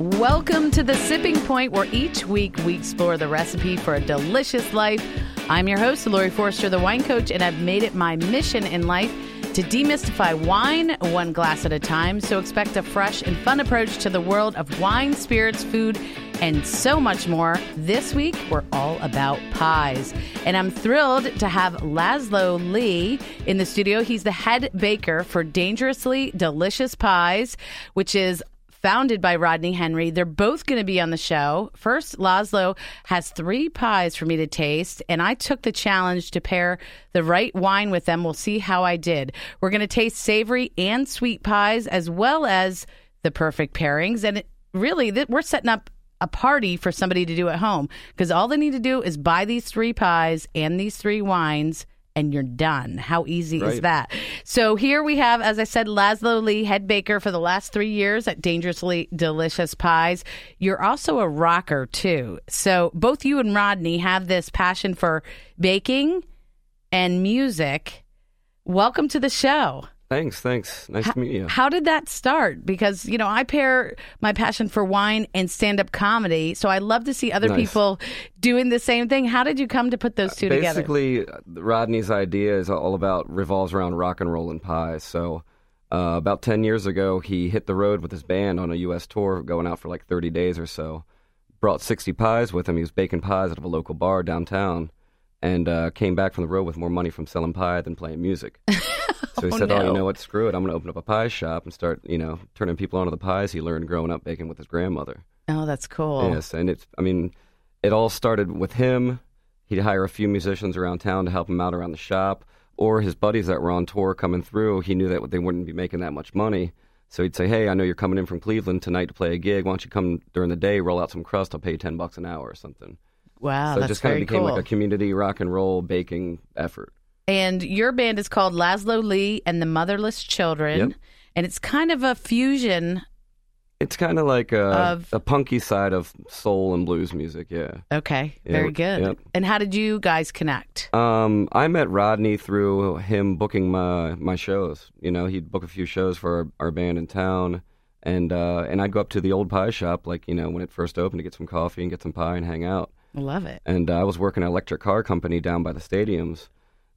Welcome to the Sipping Point, where each week we explore the recipe for a delicious life. I'm your host, Laurie Forster, the wine coach, and I've made it my mission in life to demystify wine one glass at a time. So expect a fresh and fun approach to the world of wine, spirits, food, and so much more. This week, we're all about pies. And I'm thrilled to have Lazlo Lee in the studio. He's the head baker for Dangerously Delicious Pies, which is founded by Rodney Henry. They're both going to be on the show. First, Lazlo has three pies for me to taste, and I took the challenge to pair the right wine with them. We'll see how I did. We're going to taste savory and sweet pies as well as the perfect pairings. And it, really, th- we're setting up a party for somebody to do at home because all they need to do is buy these three pies and these three wines and you're done. How easy is that? So here we have, as I said, Lazlo Lee, head baker for the last three years at Dangerously Delicious Pies. You're also a rocker too. So both you and Rodney have this passion for baking and music. Welcome to the show. Thanks, thanks. Nice to meet you. How did that start? Because, you know, I pair my passion for wine and stand up comedy. So I love to see other Nice. people doing the same thing. How did you come to put those two together? Basically, uh, Rodney's idea is all about revolves around rock and roll and pies. So, uh, about ten years ago, he hit the road with his band on a U.S. tour, going out for like thirty days or so. Brought sixty pies with him. He was baking pies out of a local bar downtown, and uh, came back from the road with more money from selling pie than playing music. So he Oh, said, "Oh, you know what? Screw it! I'm going to open up a pie shop and start, you know, turning people onto the pies he learned growing up baking with his grandmother." Oh, that's cool. Yes, and it's. I mean, it all started with him. He'd hire a few musicians around town to help him out around the shop, or his buddies that were on tour coming through. He knew that they wouldn't be making that much money, so he'd say, "Hey, I know you're coming in from Cleveland tonight to play a gig. Why don't you come during the day, roll out some crust? I'll pay you ten bucks an hour or something." Wow, so it just kind of became cool. like a community rock and roll baking effort. And your band is called Lazlo Lee and the Motherless Children. Yep. And it's kind of a fusion. It's kind of like a, Of- a punky side of soul and blues music. Yeah. Okay, Yeah, very good. yep. And how did you guys connect? Um, I met Rodney through him booking my my shows. You know, he'd book a few shows for our, our band in town, and uh, and I'd go up to the old pie shop, like you know when it first opened, to get some coffee and get some pie and hang out. I love it. And uh, I was working at an electric car company down by the stadiums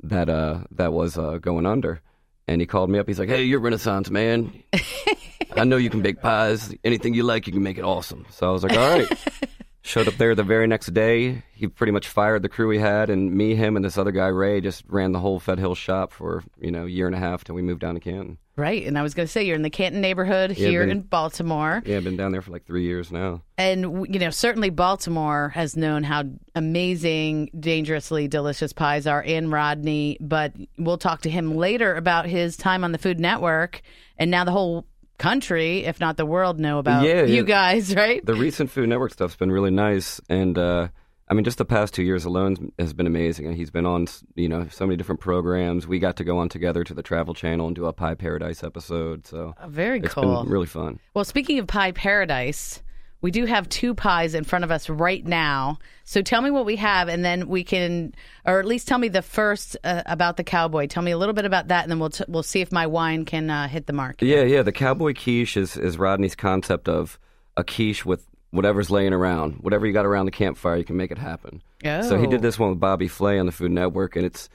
that uh that was uh, going under. And he called me up. He's like, "Hey, you're Renaissance man. I know you can bake pies. Anything you like, you can make it awesome." So I was like, "All right." Showed up there the very next day. He pretty much fired the crew he had, and me, him, and this other guy Ray just ran the whole Fed Hill shop for you know a year and a half till we moved down to Canton. Right. And I was going to say, you're in the Canton neighborhood Yeah, here been- in Baltimore. Yeah, I've been down there for like three years now. And, you know, certainly Baltimore has known how amazing, dangerously delicious pies are in Rodney. But we'll talk to him later about his time on the Food Network. And now the whole country, if not the world, know about Yeah, you yeah. guys, right? The recent Food Network stuff's been really nice, and uh, I mean, just the past two years alone has been amazing. And he's been on, you know, so many different programs. We got to go on together to the Travel Channel and do a Pie Paradise episode. So Oh, very it's cool. been really fun. Well, speaking of Pie Paradise, we do have two pies in front of us right now. So tell me what we have, and then we can, or at least tell me the first uh, about the cowboy. Tell me a little bit about that, and then we'll t- we'll see if my wine can uh, hit the mark. Yeah, yeah. The cowboy quiche is, is Rodney's concept of a quiche with whatever's laying around. Whatever you got around the campfire, you can make it happen. So he Oh. did this one with Bobby Flay on the Food Network, and it's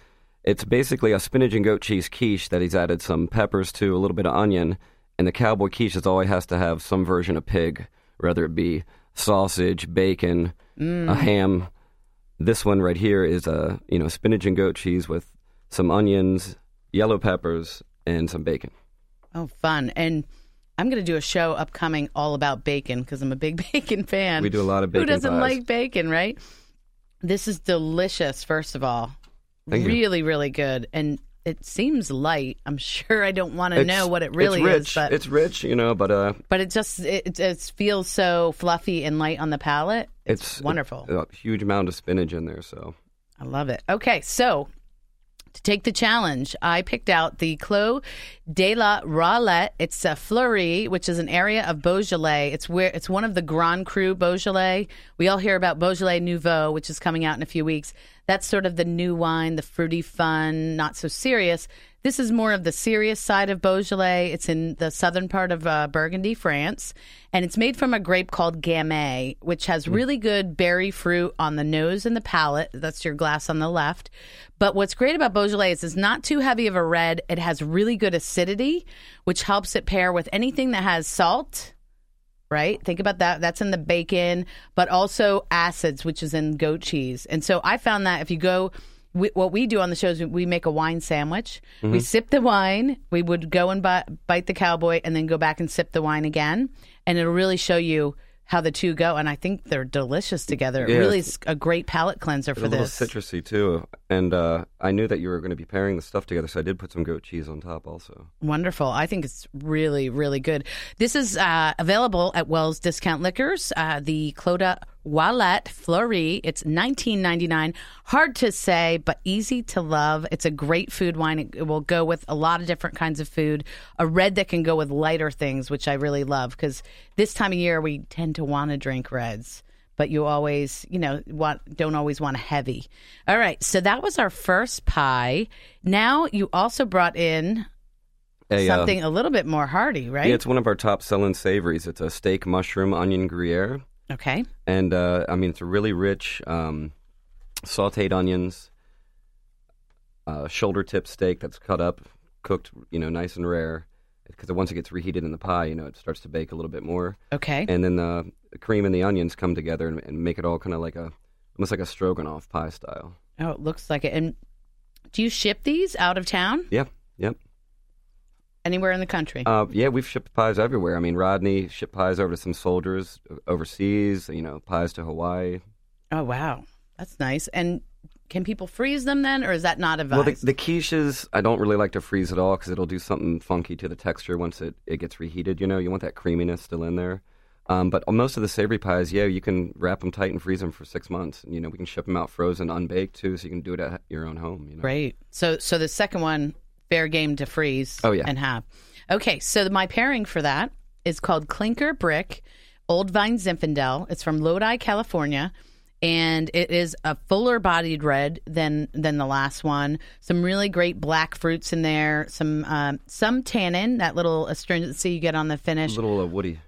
it's basically a spinach and goat cheese quiche that he's added some peppers to, a little bit of onion, and the cowboy quiche is always has to have some version of pig, whether it be sausage, bacon, a mm. ham. This one right here is a you know spinach and goat cheese with some onions, yellow peppers, and some bacon. Oh, fun! And I'm going to do a show upcoming all about bacon because I'm a big bacon fan. We do a lot of Who doesn't pies. like bacon, right? This is delicious. First of all, Thank you. really, really good, and it seems light. I'm sure I don't want to know what it really it's rich. is, but it's rich, you know, but uh, but it just it, it feels so fluffy and light on the palate. It's, it's wonderful. A huge amount of spinach in there, so I love it. Okay, so to take the challenge, I picked out the Clos de la Roilette. It's a Fleurie, which is an area of Beaujolais. It's where it's one of the Grand Cru Beaujolais. We all hear about Beaujolais Nouveau, which is coming out in a few weeks. That's sort of the new wine, the fruity, fun, not so serious. This is more of the serious side of Beaujolais. It's in the southern part of uh, Burgundy, France, and it's made from a grape called Gamay, which has really good berry fruit on the nose and the palate. That's your glass on the left. But what's great about Beaujolais is it's not too heavy of a red. It has really good acidity, which helps it pair with anything that has salt right? Think about that. That's in the bacon, but also acids, which is in goat cheese. And so I found that if you go, we, what we do on the show is we make a wine sandwich. We sip the wine. We would go and bite, bite the cowboy and then go back and sip the wine again. And it'll really show you how the two go. And I think they're delicious together. It really is a great palate cleanser It's for a little this. citrusy too, and uh, I knew that you were going to be pairing the stuff together, so I did put some goat cheese on top also. Wonderful. I think it's really, really good. This is uh, available at Wells Discount Liquors. Uh, the Clota Wallet Fleurie. It's nineteen ninety nine. Hard to say, but easy to love. It's a great food wine. It, it will go with a lot of different kinds of food. A red that can go with lighter things, which I really love because this time of year we tend to want to drink reds. But you always, you know, want don't always want a heavy. All right, so that was our first pie. Now you also brought in A, uh, something a little bit more hearty, right? yeah, it's one of our top selling savories. It's a steak, mushroom, onion Gruyere, okay. and uh, I mean it's a really rich um, sautéed onions, uh, shoulder tip steak that's cut up, cooked, you know, nice and rare. Because once it gets reheated in the pie, you know, it starts to bake a little bit more. Okay. and then the cream and the onions come together and, and make it all kind of like a almost like a stroganoff pie style. oh, it looks like it. And do you ship these out of town? Yeah, yep. Anywhere in the country? Uh, yeah, we've shipped pies everywhere. I mean, Rodney shipped pies over to some soldiers overseas. You know, pies to Hawaii. oh, wow. That's nice. And can people freeze them then, or is that not Well, advised? the, the quiches, I don't really like to freeze at all because it'll do something funky to the texture once it, it gets reheated. You know, you want that creaminess still in there. Um, but most of the savory pies, yeah, you can wrap them tight and freeze them for six months. And, you know, we can ship them out frozen, unbaked too, so you can do it at your own home. You know? Great. So, so the second one, fair game to freeze. Oh, yeah. and have. Okay, so my pairing for that is called Clinker Brick Old Vine Zinfandel. It's from Lodi, California, and it is a fuller bodied red than than the last one. Some really great black fruits in there. Some um, some tannin, that little astringency you get on the finish. A little uh, woody.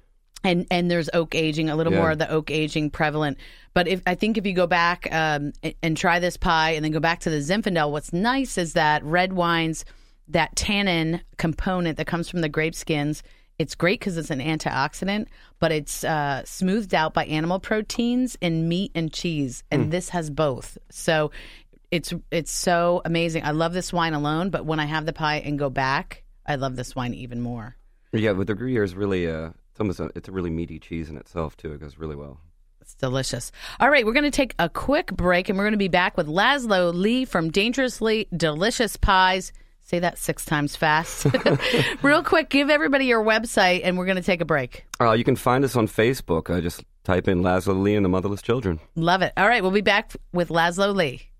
and and there's oak aging, a little Yeah. more of the oak aging prevalent. But if I think if you go back um, and, and try this pie, and then go back to the Zinfandel, what's nice is that red wines, that tannin component that comes from the grape skins. It's great because it's an antioxidant, but it's uh, smoothed out by animal proteins in meat and cheese, and this has both. So it's it's so amazing. I love this wine alone, but when I have the pie and go back, I love this wine even more. Yeah, with the Gruyere is really uh, it's almost a, it's a really meaty cheese in itself too. It goes really well. It's delicious. All right, we're going to take a quick break and we're going to be back with Lazlo Lee from Dangerously Delicious Pies. Say that six times fast. Real quick, give everybody your website and we're going to take a break. Uh, you can find us on Facebook. Uh, just type in Lazlo Lee and the Motherless Children. Love it. All right, we'll be back with Lazlo Lee.